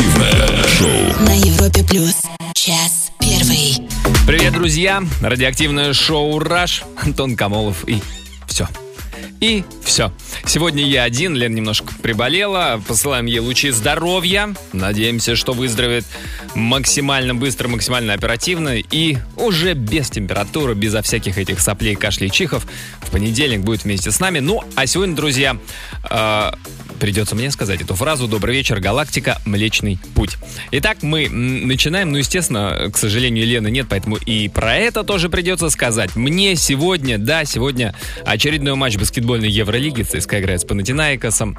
Радиоактивное шоу. На Европе плюс. Час первый. Привет, друзья! Радиоактивное шоу «Раш». Антон Камолов и все. И все. Сегодня я один, Лен немножко приболела. Посылаем ей лучи здоровья. Надеемся, что выздоровеет максимально быстро, максимально оперативно. И уже без температуры, безо всяких этих соплей, кашлей, чихов. В понедельник будет вместе с нами. Ну, а сегодня, друзья, э, придется мне сказать эту фразу «Добрый вечер, галактика, Млечный путь». Итак, мы начинаем. Ну, естественно, к сожалению, Лены нет, поэтому и про это тоже придется сказать. Мне сегодня, да, сегодня очередной матч баскетбольной Евролиги. ЦСКА играет с Панатинаикосом.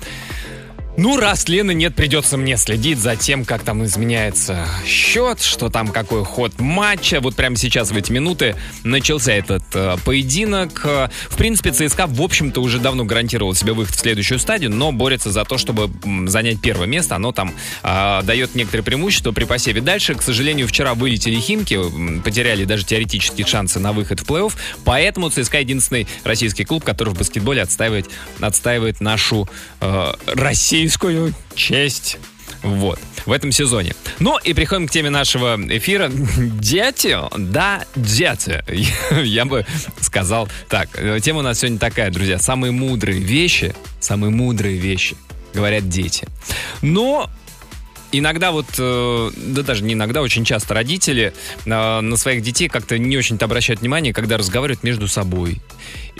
Ну, раз Лены нет, придется мне следить за тем, как там изменяется счет, что там какой ход матча. Вот прямо сейчас в эти минуты начался этот э, поединок. В принципе, ЦСКА, в общем-то, уже давно гарантировал себе выход в следующую стадию, но борется за то, чтобы занять первое место. Оно там э, дает некоторые преимущества при посеве. Дальше, к сожалению, вчера вылетели Химки, потеряли даже теоретические шансы на выход в плей-офф, поэтому ЦСКА единственный российский клуб, который в баскетболе отстаивает, отстаивает нашу э, российскую честь. Вот, в этом сезоне. Ну и приходим к теме нашего эфира. Дети, да, дети. Я бы сказал так. э, Тема у нас сегодня такая, друзья. Самые мудрые вещи, самые мудрые вещи, говорят дети. Но Иногда вот, э, да даже не иногда, очень часто родители э, на своих детей как-то не очень-то обращают внимание, когда разговаривают между собой.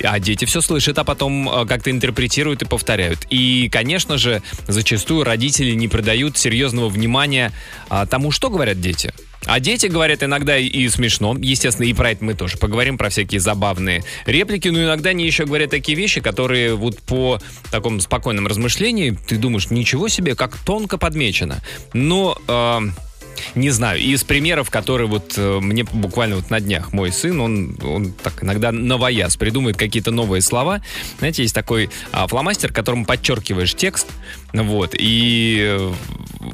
А дети все слышат, а потом э, как-то интерпретируют и повторяют. И, конечно же, зачастую родители не придают серьезного внимания а, тому, что говорят дети. А дети говорят иногда и- смешно, естественно, и про это мы тоже поговорим, про всякие забавные реплики, но иногда они еще говорят такие вещи, которые вот по такому спокойном размышлении ты думаешь, ничего себе, как тонко подмечено. Но... э, не знаю, из примеров, которые вот э, мне буквально вот на днях мой сын, он, он так иногда новояз придумывает какие-то новые слова. Знаете, есть такой а, фломастер, которым подчеркиваешь текст, вот, и э,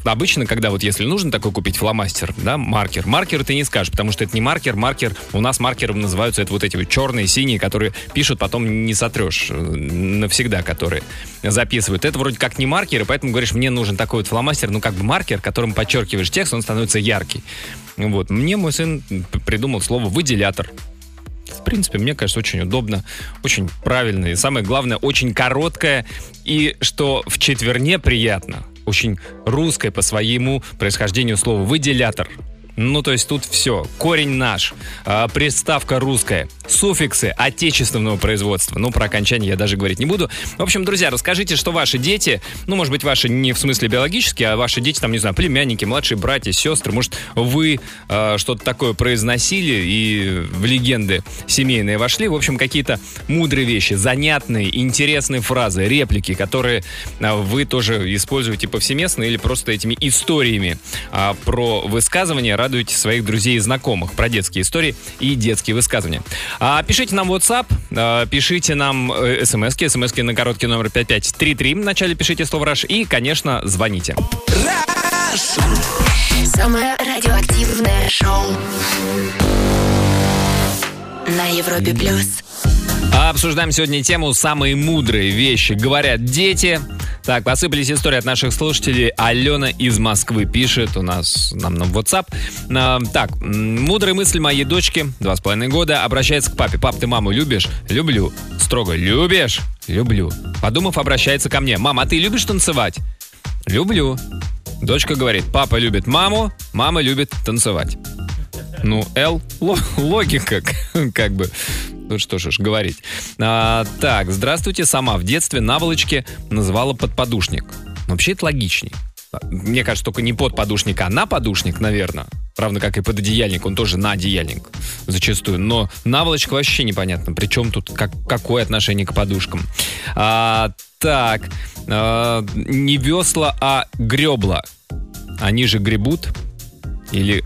обычно, когда вот если нужно такой купить фломастер, да, маркер, маркер ты не скажешь, потому что это не маркер, маркер, у нас маркером называются это вот эти вот черные, синие, которые пишут, потом не сотрешь э, навсегда, которые записывают. Это вроде как не маркер, и поэтому говоришь, мне нужен такой вот фломастер, ну как бы маркер, которым подчеркиваешь текст, он становится яркий. Вот. Мне мой сын придумал слово «выделятор». В принципе, мне кажется, очень удобно, очень правильно. И самое главное, очень короткое. И что в четверне приятно. Очень русское по своему происхождению слово «выделятор». Ну, то есть тут все. Корень наш, а, приставка русская, суффиксы отечественного производства. Ну, про окончание я даже говорить не буду. В общем, друзья, расскажите, что ваши дети, ну, может быть, ваши не в смысле биологические, а ваши дети, там, не знаю, племянники, младшие братья, сестры, может, вы а, что-то такое произносили и в легенды семейные вошли. В общем, какие-то мудрые вещи, занятные, интересные фразы, реплики, которые а, вы тоже используете повсеместно или просто этими историями а, про высказывания радуете своих друзей и знакомых, про детские истории и детские высказывания. А, пишите нам WhatsApp, а, пишите нам э, смски, смски на короткий номер 5533, в начале пишите слово «Раш» и, конечно, звоните. Самое радиоактивное шоу. На Европе плюс. А Обсуждаем сегодня тему «Самые мудрые вещи говорят дети». Так, посыпались истории от наших слушателей. Алена из Москвы пишет у нас нам на WhatsApp. А, так, м, мудрая мысль моей дочки, два с половиной года, обращается к папе. Пап, ты маму любишь? Люблю. Строго, любишь? Люблю. Подумав, обращается ко мне. Мам, а ты любишь танцевать? Люблю. Дочка говорит, папа любит маму, мама любит танцевать. Ну, Л, ло- логика, как бы. Ну что ж говорить. А, так, здравствуйте. Сама в детстве наволочки называла подподушник. Вообще это логичней. Мне кажется, только не под подушник, а на подушник, наверное. Равно как и под одеяльник, он тоже на одеяльник зачастую. Но наволочка вообще непонятно. Причем тут как, какое отношение к подушкам. А, так, а, не весла, а гребла. Они же гребут или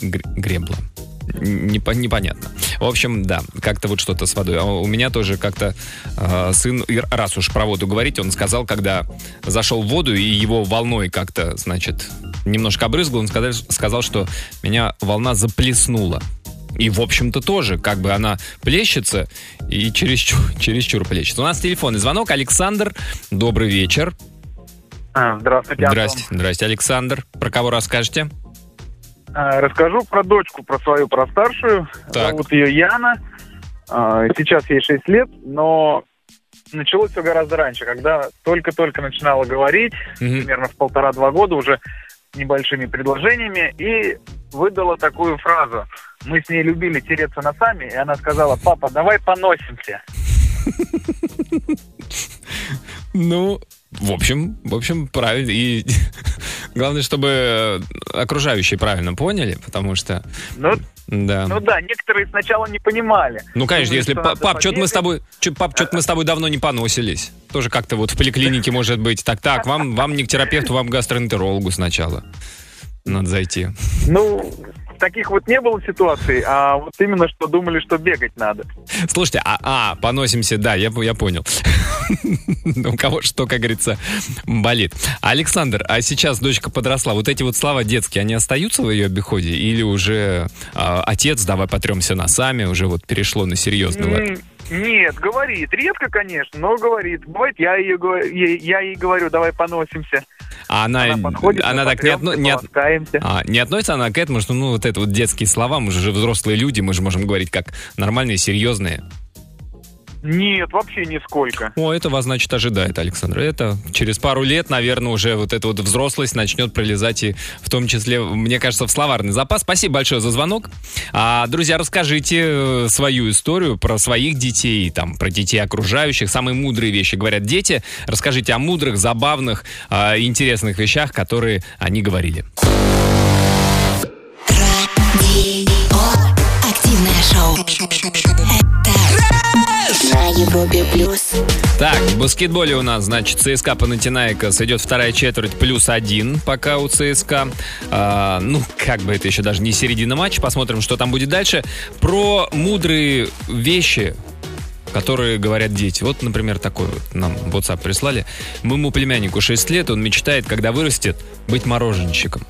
гр- гребла. Непо- непонятно. В общем, да, как-то вот что-то с водой. А У меня тоже как-то э, сын, раз уж про воду говорить, он сказал, когда зашел в воду и его волной как-то, значит, немножко обрызгал, он сказал, сказал, что меня волна заплеснула. И, в общем-то, тоже, как бы она плещется и чересчур, чересчур плещется. У нас телефонный звонок. Александр, добрый вечер. А, Здравствуйте, Антон. Здрасте, здрасте, Александр. Про кого расскажете? А, Расскажу про дочку, про свою, про старшую. Так. Зовут ее Яна. А, Сейчас ей 6 лет, но началось все гораздо раньше, когда только-только начинала говорить, Мгм. примерно в полтора-два года уже небольшими предложениями, и выдала такую фразу. Мы с ней любили тереться носами, и она сказала, папа, давай поносимся. Ну, в общем, в общем, правильно. И главное, чтобы окружающие правильно поняли, потому что, Ну, да. ну да, некоторые сначала не понимали. Ну, конечно, Думали, если что пап, что-то мы с тобой, чё- пап, что-то мы с тобой давно не поносились. Тоже как-то вот в поликлинике может быть. Так, так, вам, вам не к терапевту, вам к гастроэнтерологу сначала. Надо зайти. Ну, таких вот не было ситуаций, а вот именно что думали, что бегать надо. Слушайте, а, а поносимся, да, я, я понял. У кого что, как говорится, болит. Александр, а сейчас дочка подросла. Вот эти вот слова детские, они остаются в ее обиходе? Или уже а, отец, давай потремся носами, уже вот перешло на серьезный лад? Нет, говорит. Редко, конечно, но говорит. Бывает, я, ее, я ей говорю, давай поносимся. А она, Она подходит, она так не, отно- не от- а, не относится она к этому, что ну вот это вот детские слова, мы же взрослые люди, мы же можем говорить как нормальные, серьезные. Нет, вообще нисколько. О, это вас, значит, ожидает, Александр. Это через пару лет, наверное, уже вот эта вот взрослость начнет пролезать и в том числе, мне кажется, в словарный запас. Спасибо большое за звонок. А, друзья, расскажите э, свою историю про своих детей, там, про детей окружающих. Самые мудрые вещи говорят дети. Расскажите о мудрых, забавных, а, интересных вещах, которые они говорили. Радио. Активное шоу. Европе плюс. Так, в баскетболе у нас, значит, ЦСКА Панатинаикос идет вторая четверть плюс один пока у ЦСКА. А, ну, как бы это еще даже не середина матча. Посмотрим, что там будет дальше. Про мудрые вещи, которые говорят дети. Вот, например, такой вот нам WhatsApp прислали. Моему племяннику 6 лет, он мечтает, когда вырастет, быть мороженщиком.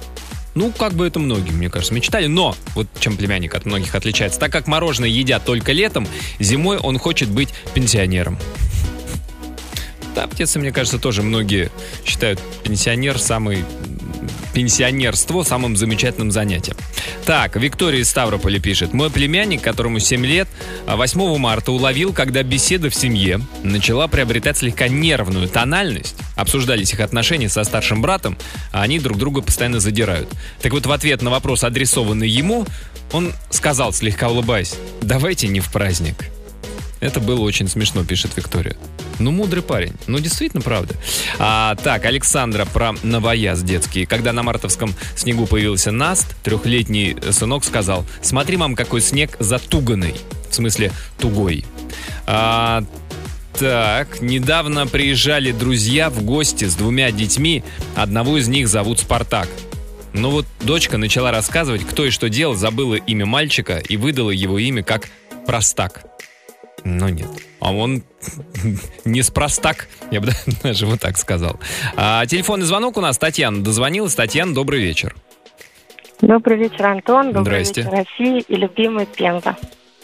Ну, как бы это многие, мне кажется, мечтали. Но, вот чем племянник от многих отличается. Так как мороженое едят только летом, зимой он хочет быть пенсионером. Да, детстве, мне кажется, тоже многие считают пенсионер самый пенсионерство самым замечательным занятием. Так, Виктория из Ставрополя пишет. Мой племянник, которому 7 лет, а 8 марта уловил, когда беседа в семье начала приобретать слегка нервную тональность. Обсуждались их отношения со старшим братом, а они друг друга постоянно задирают. Так вот, в ответ на вопрос, адресованный ему, он сказал, слегка улыбаясь, «Давайте не в праздник». Это было очень смешно, пишет Виктория. Ну, мудрый парень. Ну, действительно, правда. А, так, Александра про новояз детский. Когда на мартовском снегу появился Наст, трехлетний сынок сказал, смотри, мам, какой снег затуганный. В смысле, тугой. А, так, недавно приезжали друзья в гости с двумя детьми. Одного из них зовут Спартак. Но вот дочка начала рассказывать, кто и что делал, забыла имя мальчика и выдала его имя как Простак. Но нет. А он не спростак, я бы даже вот так сказал. А, телефонный звонок у нас. Татьяна дозвонилась. Татьяна, добрый вечер. Добрый вечер, Антон. Добрый Здрасте. вечер, Россия и любимый Пенза.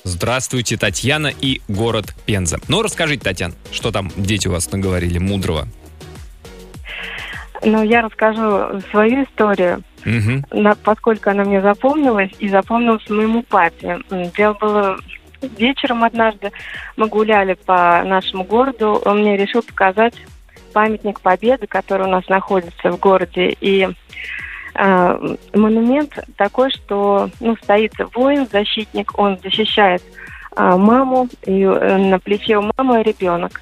Здравствуйте, Татьяна и город Пенза. Ну, расскажите, Татьяна, что там дети у вас наговорили мудрого? Ну, я расскажу свою историю, на- поскольку она мне запомнилась и запомнилась моему папе. Дело было вечером однажды. Мы гуляли по нашему городу. Он мне решил показать памятник Победы, который у нас находится в городе. И э, монумент такой, что ну, стоит воин, защитник, он защищает э, маму, и э, на плече у мамы ребенок.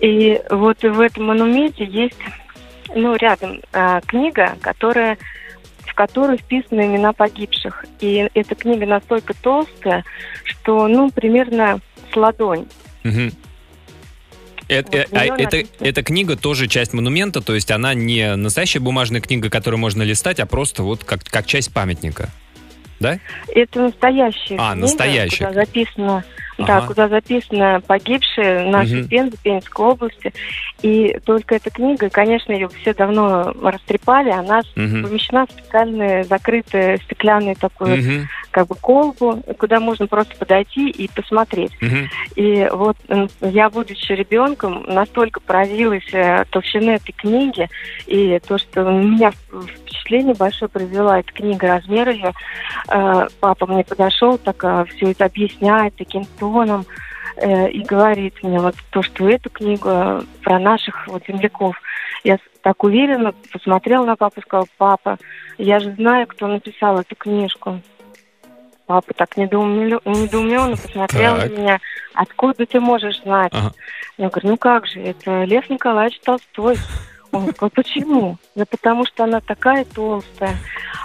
И вот в этом монументе есть, ну, рядом а, книга, которая в которой вписаны имена погибших. И эта книга настолько толстая, что, ну, примерно с ладонь. Мгм. Э- Вот а это, эта книга тоже часть монумента, то есть она не настоящая бумажная книга, которую можно листать, а просто вот как, как часть памятника. Да? Это настоящая А, книга, настоящая. куда записано Да, Ага. куда записаны погибшие наши Мгм. Пензы, Пензенской области. И только эта книга, конечно, ее все давно растрепали, она Мгм. помещена в специальную закрытую стеклянную такую Мгм. Как бы колбу, куда можно просто подойти и посмотреть. Мгм. И вот я, будучи ребенком, настолько поразилась э, толщины этой книги, и то, что у меня впечатление большое произвела эта книга, размер ее. Э, Папа мне подошел, так все это объясняет таким тоном, э, и говорит мне вот то, что эту книгу э, про наших вот земляков. Я так уверенно посмотрела на папу и сказала, папа, я же знаю, кто написал эту книжку. Папа так недоумелё- недоуменно посмотрел Так. на меня. Откуда ты можешь знать? Ага. Я говорю, ну как же, это Лев Николаевич Толстой. Он сказал, почему? Да потому что она такая толстая.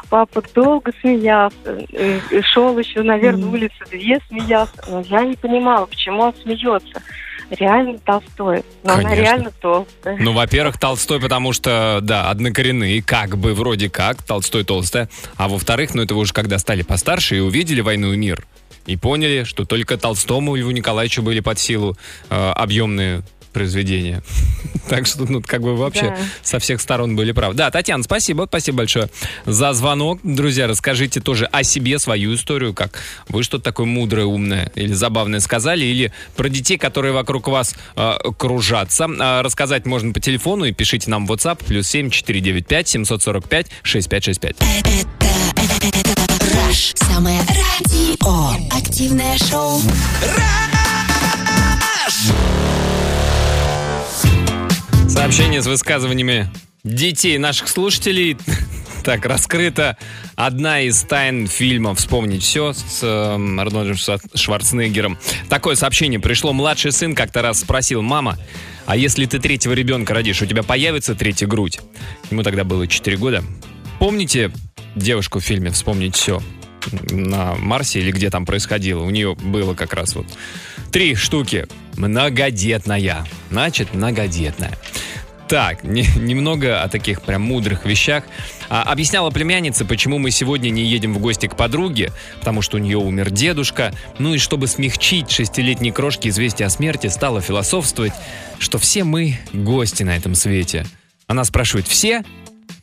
Папа долго смеялся, э, э, шел еще, наверное, улицы две смеялся. Но я не понимала, почему он смеется. Реально Толстой. Но она Конечно. реально толстая. Ну, во-первых, Толстой, потому что, да, однокоренные, как бы, вроде как, Толстой толстая. А во-вторых, ну, это вы уже когда стали постарше и увидели «Войну и мир», и поняли, что только Толстому Льву Николаевичу были под силу э, объемные произведения. Так что, ну, как бы вообще Да. со всех сторон были правы. Да, Татьяна, спасибо, спасибо большое за звонок. Друзья, расскажите тоже о себе свою историю, как вы что-то такое мудрое, умное или забавное сказали, или про детей, которые вокруг вас э, кружатся. А, рассказать можно по телефону и пишите нам в WhatsApp плюс 7 495 745 6565. Раш. Самое радио. Активное шоу. Сообщение с высказываниями детей наших слушателей. Так, раскрыта одна из тайн фильма «Вспомнить все» с эм, Арнольдом Шва- Шварценеггером. Такое сообщение пришло. Младший сын как-то раз спросил, мама, а если ты третьего ребенка родишь, у тебя появится третья грудь? Ему тогда было 4 года. Помните девушку в фильме «Вспомнить все»? на Марсе или где там происходило. У нее было как раз вот три штуки. Многодетная. Значит, многодетная. Так, не- немного о таких прям мудрых вещах. А, объясняла племянница, почему мы сегодня не едем в гости к подруге, потому что у нее умер дедушка. Ну и чтобы смягчить шестилетней крошке известие о смерти, стала философствовать, что все мы гости на этом свете. Она спрашивает, все?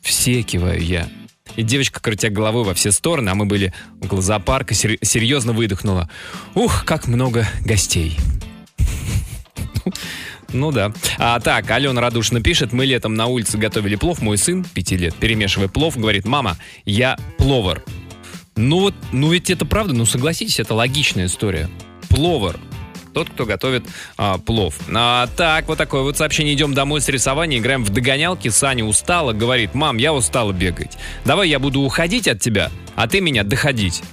Все, киваю я. И девочка, крутя головой во все стороны, а мы были около зоопарка, сер- серьезно выдохнула. Ух, как много гостей. Ну да. А, так, Алена радушно пишет, мы летом на улице готовили плов, мой сын, пяти лет, перемешивая плов, говорит, мама, я пловар. Ну вот, ну ведь это правда, ну согласитесь, это логичная история. Пловар. Тот, кто готовит а, плов. А, так, вот такое вот сообщение. Идем домой с рисования, играем в догонялки. Саня устала, говорит, мам, я устала бегать. Давай я буду уходить от тебя, а ты меня доходить.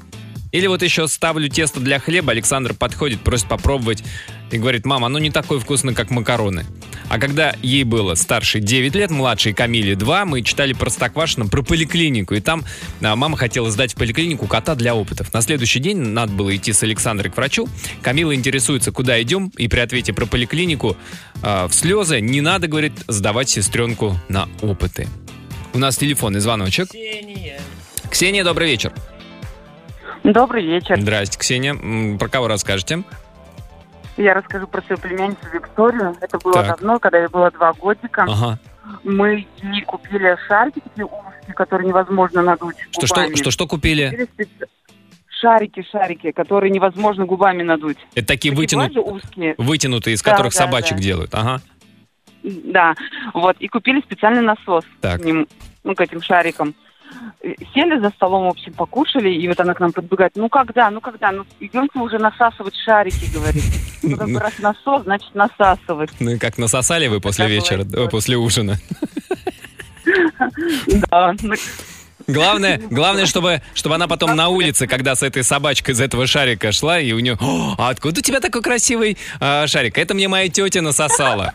Или вот еще ставлю тесто для хлеба, Александр подходит, просит попробовать и говорит, мама, оно не такое вкусное, как макароны. А когда ей было старше 9 лет, младшей Камиле 2, мы читали Простоквашино про поликлинику. И там а, мама хотела сдать в поликлинику кота для опытов. На следующий день надо было идти с Александрой к врачу. Камила интересуется, куда идем, и при ответе про поликлинику а, в слезы не надо, говорит, сдавать сестренку на опыты. У нас телефонный звоночек. Ксения, добрый вечер. Добрый вечер. Здрасте, Ксения. Про кого расскажете? Я расскажу про свою племянницу Викторию. Это было Так. давно, когда ей было два годика. Ага. Мы ей купили шарики такие узкие, которые невозможно надуть Что, что, губами. что, что купили? Купили Шарики, шарики, которые невозможно губами надуть. Это такие Такие вытянут, узкие. вытянутые, из Да, которых да, собачек да. делают. Ага. Да, вот. И купили специальный насос Так. к ним, ну, к этим шарикам. Э, Сели за столом, в общем, покушали, и вот она к нам подбегает. Ну когда, ну когда, ну идемте уже насасывать шарики, говорит. Ну, как раз насос, значит насасывать. Ну и как насосали вы после вечера, после ужина. Да, Главное, главное, чтобы, чтобы она потом на улице, когда с этой собачкой из этого шарика шла, и у нее, «О, а откуда у тебя такой красивый а, шарик? Это мне моя тетя насосала.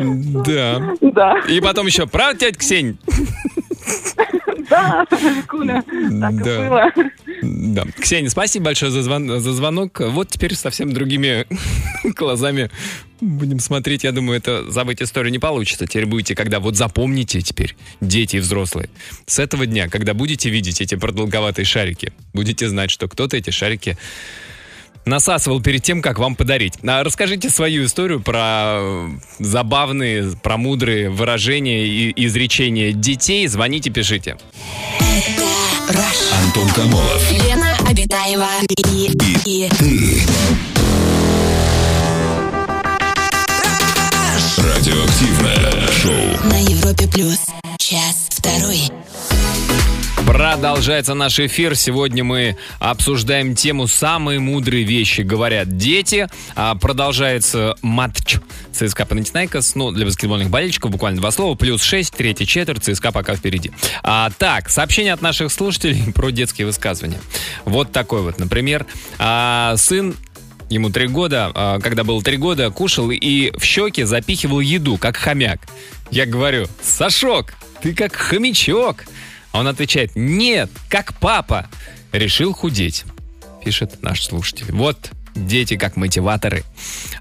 Да. да, И потом еще, правда, тетя Ксень? да, Викуля, так Да. и было. Да. Ксения, спасибо большое за, звон, за звонок. Вот теперь совсем другими глазами будем смотреть. Я думаю, это забыть историю не получится. Теперь будете, когда вот запомните теперь, дети и взрослые, с этого дня, когда будете видеть эти продолговатые шарики, будете знать, что кто-то эти шарики насасывал перед тем, как вам подарить. А расскажите свою историю про забавные, про мудрые выражения и изречения детей. Звоните, пишите. Антон Камолов. Лена Обитаева. И, и, и. Радиоактивное шоу. На Европе Плюс. Час второй. Продолжается наш эфир. Сегодня мы обсуждаем тему «Самые мудрые вещи говорят дети». А продолжается матч ЦСКА Панатинайкос. Ну, для баскетбольных болельщиков буквально два слова. Плюс 6, третья четверть, ЦСКА пока впереди. А, так, сообщение от наших слушателей про детские высказывания. Вот такой вот, например. А, сын ему три года, а, когда было три года, кушал и в щеки запихивал еду, как хомяк. Я говорю, Сашок, ты как хомячок. Он отвечает, нет, как папа. Решил худеть, пишет наш слушатель. Вот дети как мотиваторы.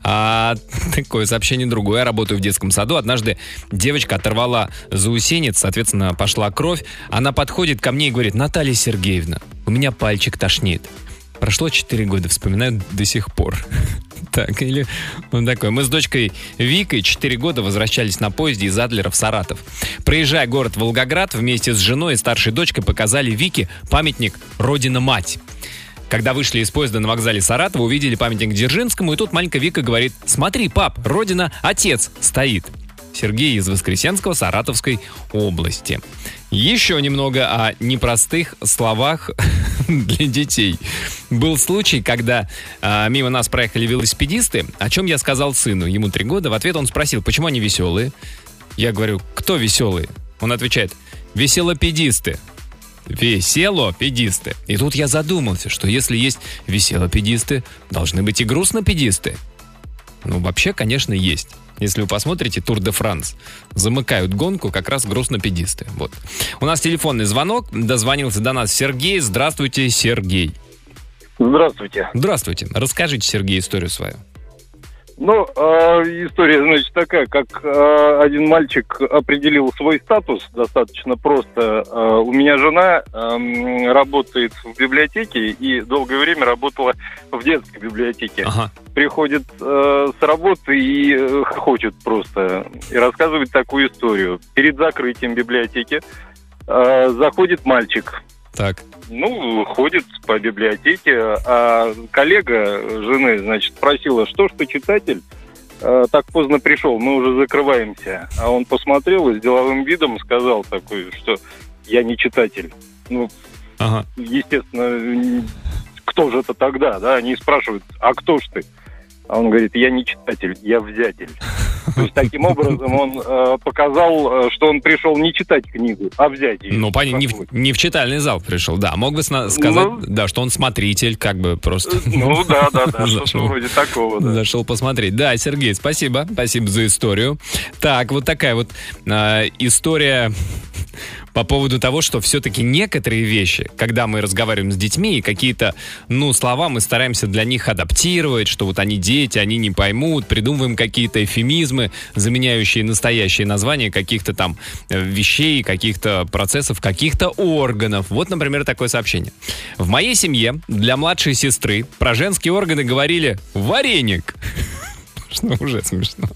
А, такое сообщение другое. Я работаю в детском саду. Однажды девочка оторвала заусенец, соответственно, пошла кровь. Она подходит ко мне и говорит, Наталья Сергеевна, у меня пальчик тошнит. Прошло 4 года, вспоминаю до сих пор. Так, или он такой. Мы с дочкой Викой 4 года возвращались на поезде из Адлера в Саратов. Проезжая город Волгоград, вместе с женой и старшей дочкой показали Вике памятник «Родина-мать». Когда вышли из поезда на вокзале Саратова, увидели памятник Дзержинскому, и тут маленькая Вика говорит, смотри, пап, родина, отец стоит. Сергей из Воскресенского Саратовской области. Еще немного о непростых словах для детей. Был случай, когда э, мимо нас проехали велосипедисты, о чем я сказал сыну, ему три года. В ответ он спросил, почему они веселые. Я говорю, кто веселые? Он отвечает, веселопедисты. Веселопедисты. И тут я задумался, что если есть веселопедисты, должны быть и грустнопедисты. Ну, вообще, конечно, есть. Если вы посмотрите Тур де Франс, замыкают гонку как раз грустнопедисты. Вот. У нас телефонный звонок. Дозвонился до нас Сергей. Здравствуйте, Сергей. Здравствуйте. Здравствуйте. Расскажите, Сергей, историю свою. Ну, э, история, значит, такая, как э, один мальчик определил свой статус достаточно просто. Э, у меня жена э, работает в библиотеке и долгое время работала в детской библиотеке. Ага. Приходит э, с работы и э, хочет просто и рассказывает такую историю. Перед закрытием библиотеки э, заходит мальчик. Так. Ну, ходит по библиотеке, а коллега жены, значит, спросила, что ж ты читатель? э, так поздно пришел, мы уже закрываемся. А он посмотрел и с деловым видом сказал такой, что я не читатель. Ну, Ага. естественно, кто же это тогда, да? Они спрашивают, а кто ж ты? А он говорит, я не читатель, я взятель. То есть таким образом он э, показал, э, что он пришел не читать книгу, а взять ее. Ну, понятно, не, в- не в читальный зал пришел, да. Мог бы сна- сказать, Ну. да, что он смотритель, как бы просто. Ну да, да, да, Зашел. вроде такого, да. Зашел посмотреть. Да, Сергей, спасибо. Спасибо за историю. Так, вот такая вот а, история по поводу того, что все-таки некоторые вещи, когда мы разговариваем с детьми, и какие-то, ну, слова мы стараемся для них адаптировать, что вот они дети, они не поймут, придумываем какие-то эфемизмы, заменяющие настоящие названия каких-то там э, вещей, каких-то процессов, каких-то органов. Вот, например, такое сообщение. В моей семье для младшей сестры про женские органы говорили «вареник». Что уже смешно.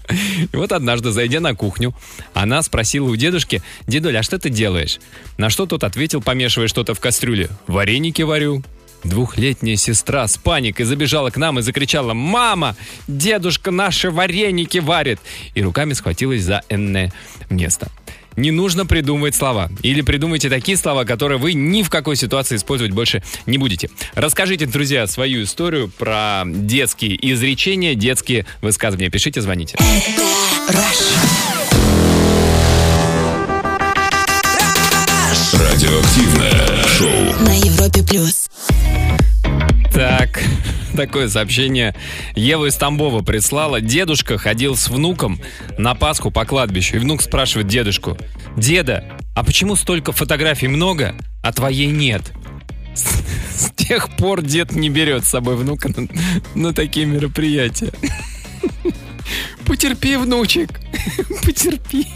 И вот однажды, зайдя на кухню, она спросила у дедушки, «Дедуль, а что ты делаешь?» На что тот ответил, помешивая что-то в кастрюле, «Вареники варю». Двухлетняя сестра с паникой забежала к нам и закричала «Мама! Дедушка наши вареники варит!» И руками схватилась за энное место. Не нужно придумывать слова. Или придумайте такие слова, которые вы ни в какой ситуации использовать больше не будете. Расскажите, друзья, свою историю про детские изречения, детские высказывания. Пишите, звоните. Радиоактивное шоу. На Европе плюс. Так, такое сообщение Ева из Тамбова прислала. Дедушка ходил с внуком на Пасху по кладбищу. И внук спрашивает дедушку, «Деда, а почему столько фотографий много, а твоей нет?» тех пор дед не берет с собой внука на, на такие мероприятия. Потерпи, внучек, потерпи.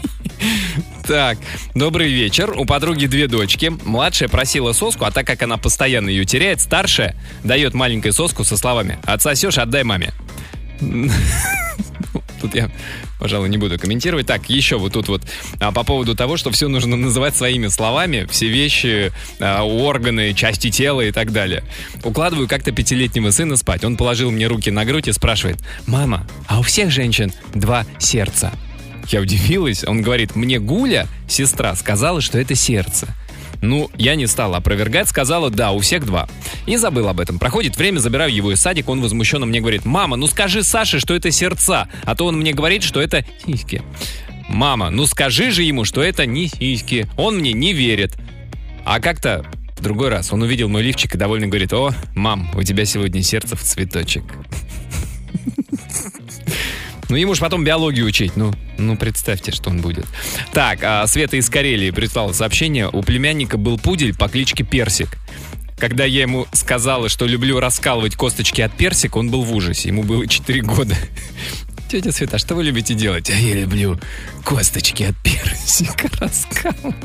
Так, добрый вечер. У подруги две дочки. Младшая просила соску, а так как она постоянно ее теряет, старшая дает маленькой соску со словами «Отсосешь, отдай маме». Тут я, пожалуй, не буду комментировать. Так, еще вот тут вот а, по поводу того, что все нужно называть своими словами, все вещи, а, органы, части тела и так далее. Укладываю как-то пятилетнего сына спать. Он положил мне руки на грудь и спрашивает, «Мама, а у всех женщин два сердца?» Я удивилась. Он говорит, мне Гуля, сестра, сказала, что это сердце. Ну, я не стала опровергать, сказала, да, у всех два. И забыл об этом. Проходит время, забираю его из садика, он возмущенно мне говорит, мама, ну скажи Саше, что это сердца, а то он мне говорит, что это сиськи. Мама, ну скажи же ему, что это не сиськи. Он мне не верит. А как-то в другой раз он увидел мой лифчик и довольно говорит, о, мам, у тебя сегодня сердце в цветочек. Ну, ему же потом биологию учить. Ну, ну, представьте, что он будет. Так, а Света из Карелии прислала сообщение. У племянника был пудель по кличке Персик. Когда я ему сказала, что люблю раскалывать косточки от персика, он был в ужасе. Ему было 4 года. Тетя Света, а что вы любите делать? А я люблю косточки от персика раскалывать.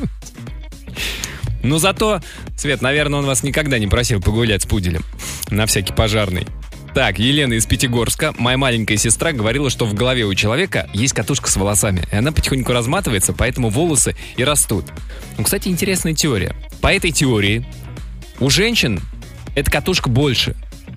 Но зато, Свет, наверное, он вас никогда не просил погулять с пуделем. На всякий пожарный. Так, Елена из Пятигорска. Моя маленькая сестра говорила, что в голове у человека есть катушка с волосами, и она потихоньку разматывается, поэтому волосы и растут. Ну, кстати, интересная теория. По этой теории у женщин эта катушка больше,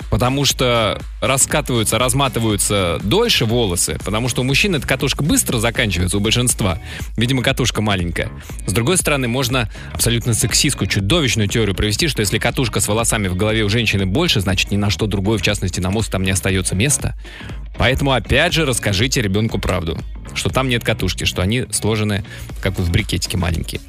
потому что раскатываются, разматываются дольше волосы, потому что у мужчин эта катушка быстро заканчивается, у большинства. Видимо, катушка маленькая. С другой стороны, можно абсолютно сексистскую, чудовищную теорию провести, что если катушка с волосами в голове у женщины больше, значит ни на что другое, в частности на мозг, там не остается места. Поэтому опять же расскажите ребенку правду, что там нет катушки, что они сложены как в брикетике маленькие.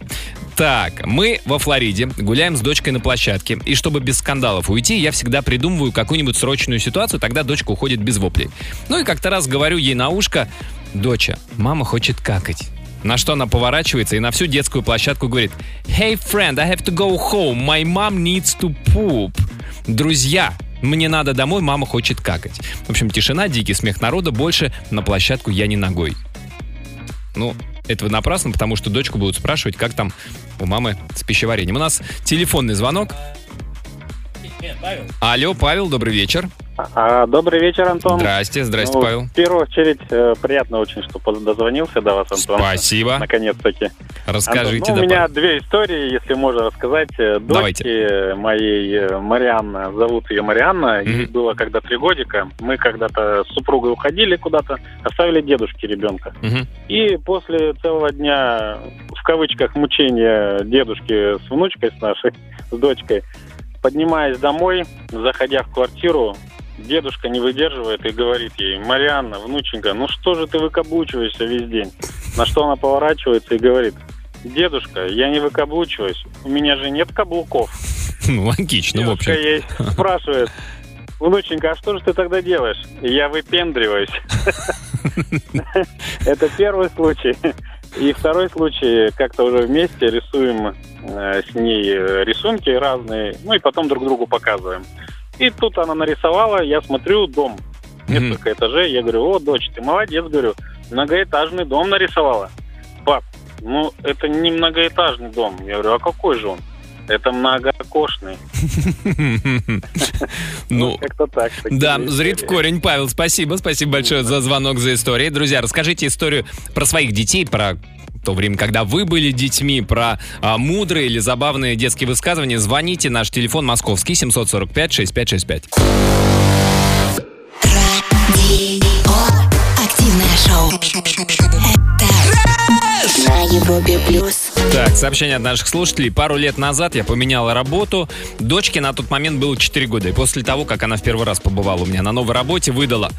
Так, мы во Флориде гуляем с дочкой на площадке, и чтобы без скандалов уйти, я всегда придумываю какую-нибудь срочную ситуацию, тогда дочка уходит без воплей. Ну и как-то раз говорю ей на ушко, «Доча, мама хочет какать». На что она поворачивается и на всю детскую площадку говорит «Hey, friend, I have to go home. My mom needs to poop». Друзья, мне надо домой, мама хочет какать. В общем, тишина, дикий смех народа, больше на площадку я не ногой. Ну, этого напрасно, потому что дочку будут спрашивать, как там у мамы с пищеварением. У нас телефонный звонок. Алло, Павел, добрый вечер. А, добрый вечер, Антон. Здрасте, здрасте, Ну, Павел. В первую очередь, э, приятно очень, что дозвонился до вас, Антон. Спасибо. Наконец-таки. Расскажите, Антон, ну, у меня две истории, если можно рассказать. Э, Давайте. Дочки моей э, Марианна, зовут ее Марианна, ей Мгм. было когда три годика. Мы когда-то с супругой уходили куда-то, оставили дедушке ребенка. Мгм. И после целого дня, в кавычках, мучения дедушки с внучкой, с нашей, с дочкой, поднимаясь домой, заходя в квартиру, дедушка не выдерживает и говорит ей, Марианна, внученька, ну что же ты выкаблучиваешься весь день? На что она поворачивается и говорит, дедушка, я не выкаблучиваюсь, у меня же нет каблуков. Ну, логично, в общем. ей спрашивает, внученька, а что же ты тогда делаешь? Я выпендриваюсь. Это первый случай. И второй случай, как-то уже вместе рисуем э, с ней рисунки разные, ну и потом друг другу показываем. И тут она нарисовала, я смотрю, дом, несколько этажей, я говорю, о, дочь, ты молодец, говорю, многоэтажный дом нарисовала. Пап, ну это не многоэтажный дом. Я говорю, а какой же он? Это многокошный. Ну, как-то так. Да, зрит в корень. Павел, спасибо. Спасибо большое за звонок, за историю. Друзья, расскажите историю про своих детей, про то время, когда вы были детьми, про а, мудрые или забавные детские высказывания, звоните, наш телефон московский 745 6565. Европе плюс. Так, сообщение от наших слушателей. Пару лет назад я поменяла работу. Дочке на тот момент было 4 года. И после того, как она в первый раз побывала у меня на новой работе, выдала.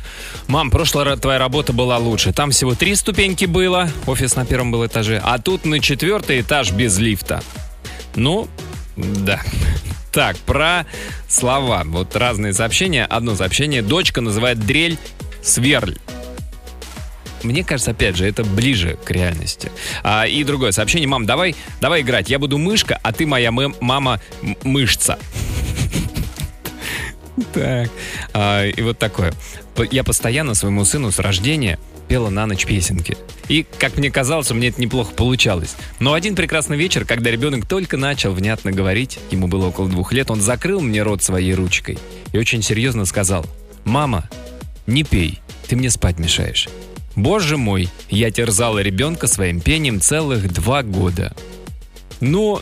Мам, прошлая твоя работа была лучше. Там всего три ступеньки было. Офис на первом был этаже. А тут на четвертый этаж без лифта. Ну, да. Так, про слова. Вот разные сообщения. Одно сообщение. Дочка называет дрель сверль. Мне кажется, опять же, это ближе к реальности. А, и другое сообщение. Мам, давай, давай играть. Я буду мышка, а ты моя мэ- мама м- мышца. Так, а, и вот такое. Я постоянно своему сыну с рождения пела на ночь песенки. И, как мне казалось, меня это неплохо получалось. Но один прекрасный вечер, когда ребенок только начал внятно говорить, ему было около двух лет, он закрыл мне рот своей ручкой и очень серьезно сказал, «Мама, не пей, ты мне спать мешаешь». Боже мой, я терзала ребенка своим пением целых два года. Но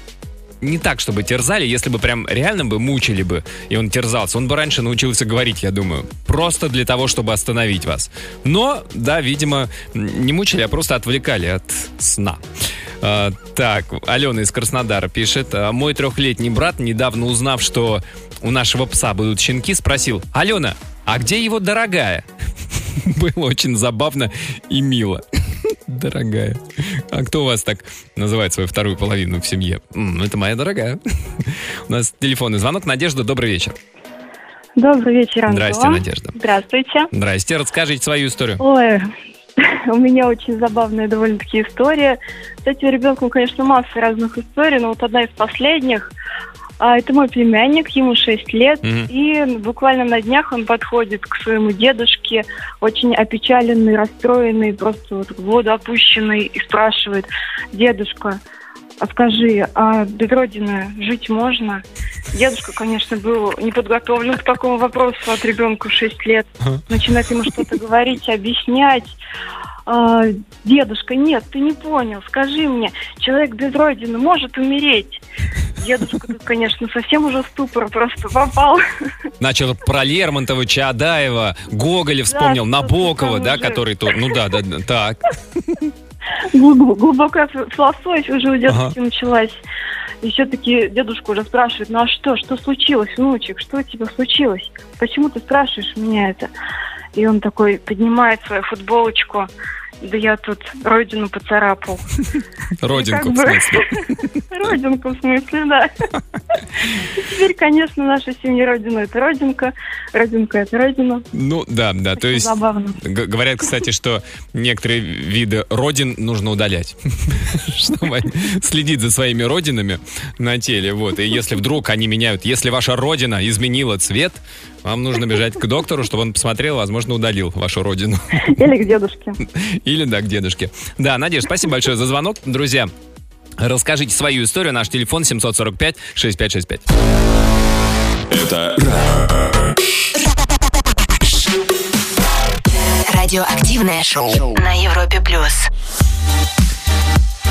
не так, чтобы терзали, если бы прям реально бы мучили бы, и он терзался. Он бы раньше научился говорить, я думаю. Просто для того, чтобы остановить вас. Но, да, видимо, не мучили, а просто отвлекали от сна. А, так, Алена из Краснодара пишет. «А, Мой трехлетний брат, недавно узнав, что у нашего пса будут щенки, спросил, Алена, а где его дорогая? Было очень забавно и мило. Дорогая. А кто у вас так называет свою вторую половину в семье? М, это моя дорогая. У нас телефонный звонок. Надежда, добрый вечер. Добрый вечер, Антон. Здрасте, Надежда. Здравствуйте. Здрасте, расскажите свою историю. Ой, у меня очень забавная довольно-таки история. С этим ребенком, конечно, масса разных историй, но вот одна из последних. А, это мой племянник, ему 6 лет, Мгм. и буквально на днях он подходит к своему дедушке, очень опечаленный, расстроенный, просто вот в воду опущенный, и спрашивает, дедушка, а скажи, а без родины жить можно? Дедушка, конечно, был не подготовлен к такому вопросу от ребенка в 6 лет. Начинает ему что-то говорить, объяснять. А, дедушка, нет, ты не понял. Скажи мне, человек без родины может умереть? Дедушка тут, конечно, совсем уже ступор просто попал. Начал про Лермонтова, Чаадаева, Гоголя вспомнил, что-то Набокова, да, уже. который то. Ну да, да, да, так. Глуб- Глубокая философия уже у дедушки Ага. началась. И все-таки дедушка уже спрашивает, ну а что, что случилось, внучек, что у тебя случилось? Почему ты спрашиваешь меня это? И он такой поднимает свою футболочку, да я тут родину поцарапал. Родинку, в смысле. Родинку, в смысле, да. Теперь, конечно, наша семья родина – это родинка, родинка – это родина. Ну да, да, то есть... Забавно. Говорят, кстати, что некоторые виды родин нужно удалять, чтобы следить за своими родинами на теле. Вот. И если вдруг они меняют, если ваша родина изменила цвет, вам нужно бежать к доктору, чтобы он посмотрел, возможно, удалил вашу родину. Или к дедушке. Или, да, к дедушке. Да, Надежда, спасибо большое за звонок. Друзья, расскажите свою историю. Наш телефон 745-6565. Это Радиоактивное шоу на Европе плюс.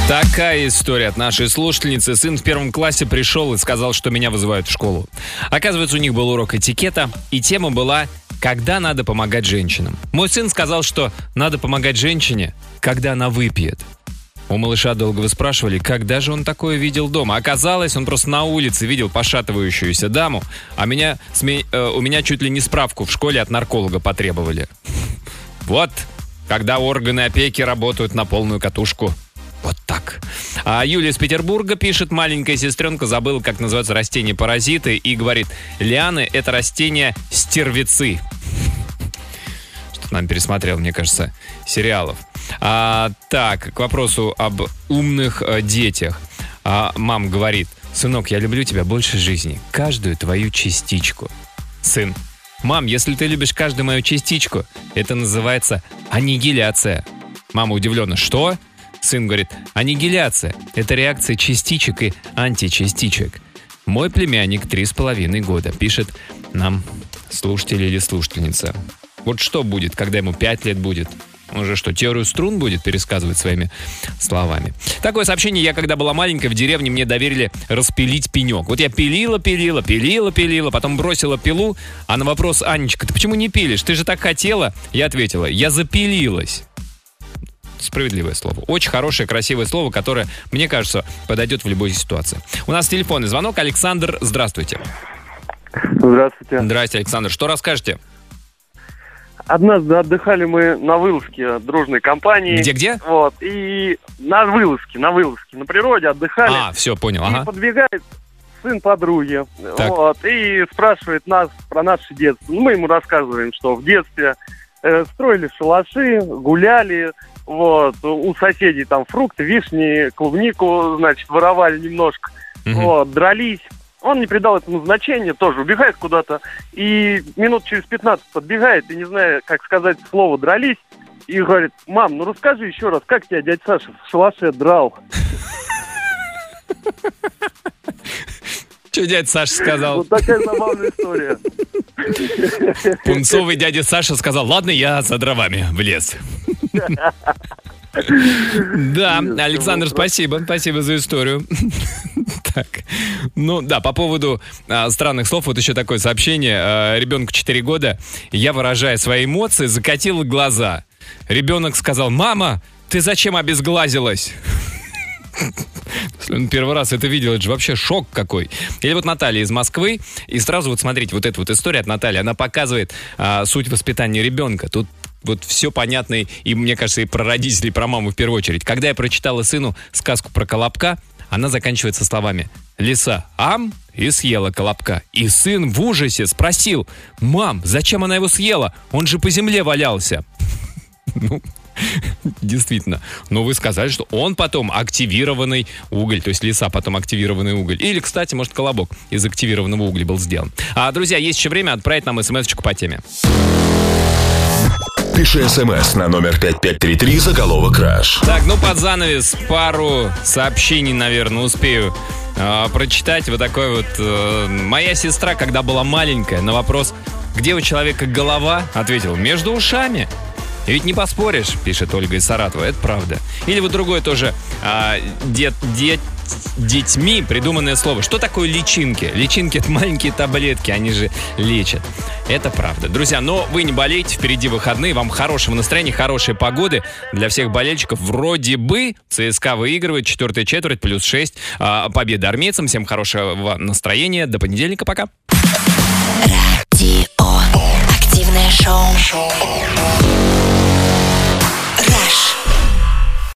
Такая история от нашей слушательницы. Сын в первом классе пришел и сказал, что меня вызывают в школу. Оказывается, у них был урок этикета, и тема была «Когда надо помогать женщинам?». Мой сын сказал, что надо помогать женщине, когда она выпьет. У малыша долго выспрашивали, когда же он такое видел дома. Оказалось, он просто на улице видел пошатывающуюся даму, а меня, сме- э, у меня чуть ли не справку в школе от нарколога потребовали. Вот, когда органы опеки работают на полную катушку. Вот так. А Юлия из Петербурга пишет, маленькая сестренка забыла, как называются растения-паразиты, и говорит, лианы — это растения стервицы. Что-то нам пересмотрел, мне кажется, сериалов. А, так, к вопросу об умных э, детях. А, мам говорит, сынок, я люблю тебя больше жизни, каждую твою частичку. Сын, мам, если ты любишь каждую мою частичку, это называется аннигиляция. Мама удивленно, что? Сын говорит, аннигиляция – это реакция частичек и античастичек. Мой племянник три с половиной года пишет нам слушатель или слушательница. Вот что будет, когда ему пять лет будет? Он же что, теорию струн будет пересказывать своими словами? Такое сообщение я, когда была маленькая, в деревне мне доверили распилить пенек. Вот я пилила, пилила, пилила, пилила, потом бросила пилу, а на вопрос, Анечка, ты почему не пилишь? Ты же так хотела. Я ответила, я запилилась. Справедливое слово. Очень хорошее, красивое слово, которое, мне кажется, подойдет в любой ситуации. У нас телефонный звонок. Александр, здравствуйте. Здравствуйте. Здрасте, Александр. Что расскажете? Однажды отдыхали мы на вылазке дружной компании. Где-где? Вот, и на вылазке, на вылазке, на природе отдыхали. А, все, понял. И Ага. подбегает сын подруги, Так. вот, и спрашивает нас про наше детство. Ну, Мы ему рассказываем, что в детстве э, строили шалаши, гуляли, вот, у соседей там фрукты, вишни, клубнику, значит, воровали немножко, Мгм. вот, дрались, Он не придал этому значения, тоже убегает куда-то. И минут через 15 подбегает, и не знаю, как сказать слово, дрались. И говорит, мам, ну расскажи еще раз, как тебя дядя Саша в шалаше драл? Что дядя Саша сказал? Вот такая забавная история. Пунцовый дядя Саша сказал, ладно, я за дровами в лес. Да, Александр, спасибо. Спасибо за историю. Так, ну да, по поводу а, странных слов, вот еще такое сообщение. А, ребенку 4 года, я, выражая свои эмоции, закатил глаза. Ребенок сказал, мама, ты зачем обезглазилась? Он первый раз это видел, это же вообще шок какой. Или вот Наталья из Москвы, и сразу вот смотрите, вот эта вот история от Натальи, она показывает а, суть воспитания ребенка. Тут вот все понятно, и мне кажется, и про родителей, и про маму в первую очередь. Когда я прочитала сыну сказку про Колобка, она заканчивается словами «Лиса, ам!» и съела Колобка. И сын в ужасе спросил «Мам, зачем она его съела? Он же по земле валялся». Ну, Действительно. Но вы сказали, что он потом активированный уголь, то есть леса потом активированный уголь. Или, кстати, может, колобок из активированного угля был сделан. А, друзья, есть еще время отправить нам смс-очку по теме. Пиши смс на номер 5533 заголовок «Краш». Так, ну под занавес пару сообщений, наверное, успею э, прочитать. Вот такой вот. Э, моя сестра, когда была маленькая, на вопрос, где у человека голова, ответила, между ушами. Ведь не поспоришь, пишет Ольга из Саратова, это правда. Или вот другое тоже, а, дет, дет, детьми придуманное слово. Что такое личинки? Личинки это маленькие таблетки, они же лечат. Это правда. Друзья, но вы не болейте, впереди выходные, вам хорошего настроения, хорошей погоды. Для всех болельщиков вроде бы ЦСКА выигрывает, четвертая четверть, плюс 6. А, победа армейцам, всем хорошего настроения, до понедельника, пока. Радио. Активное шоу.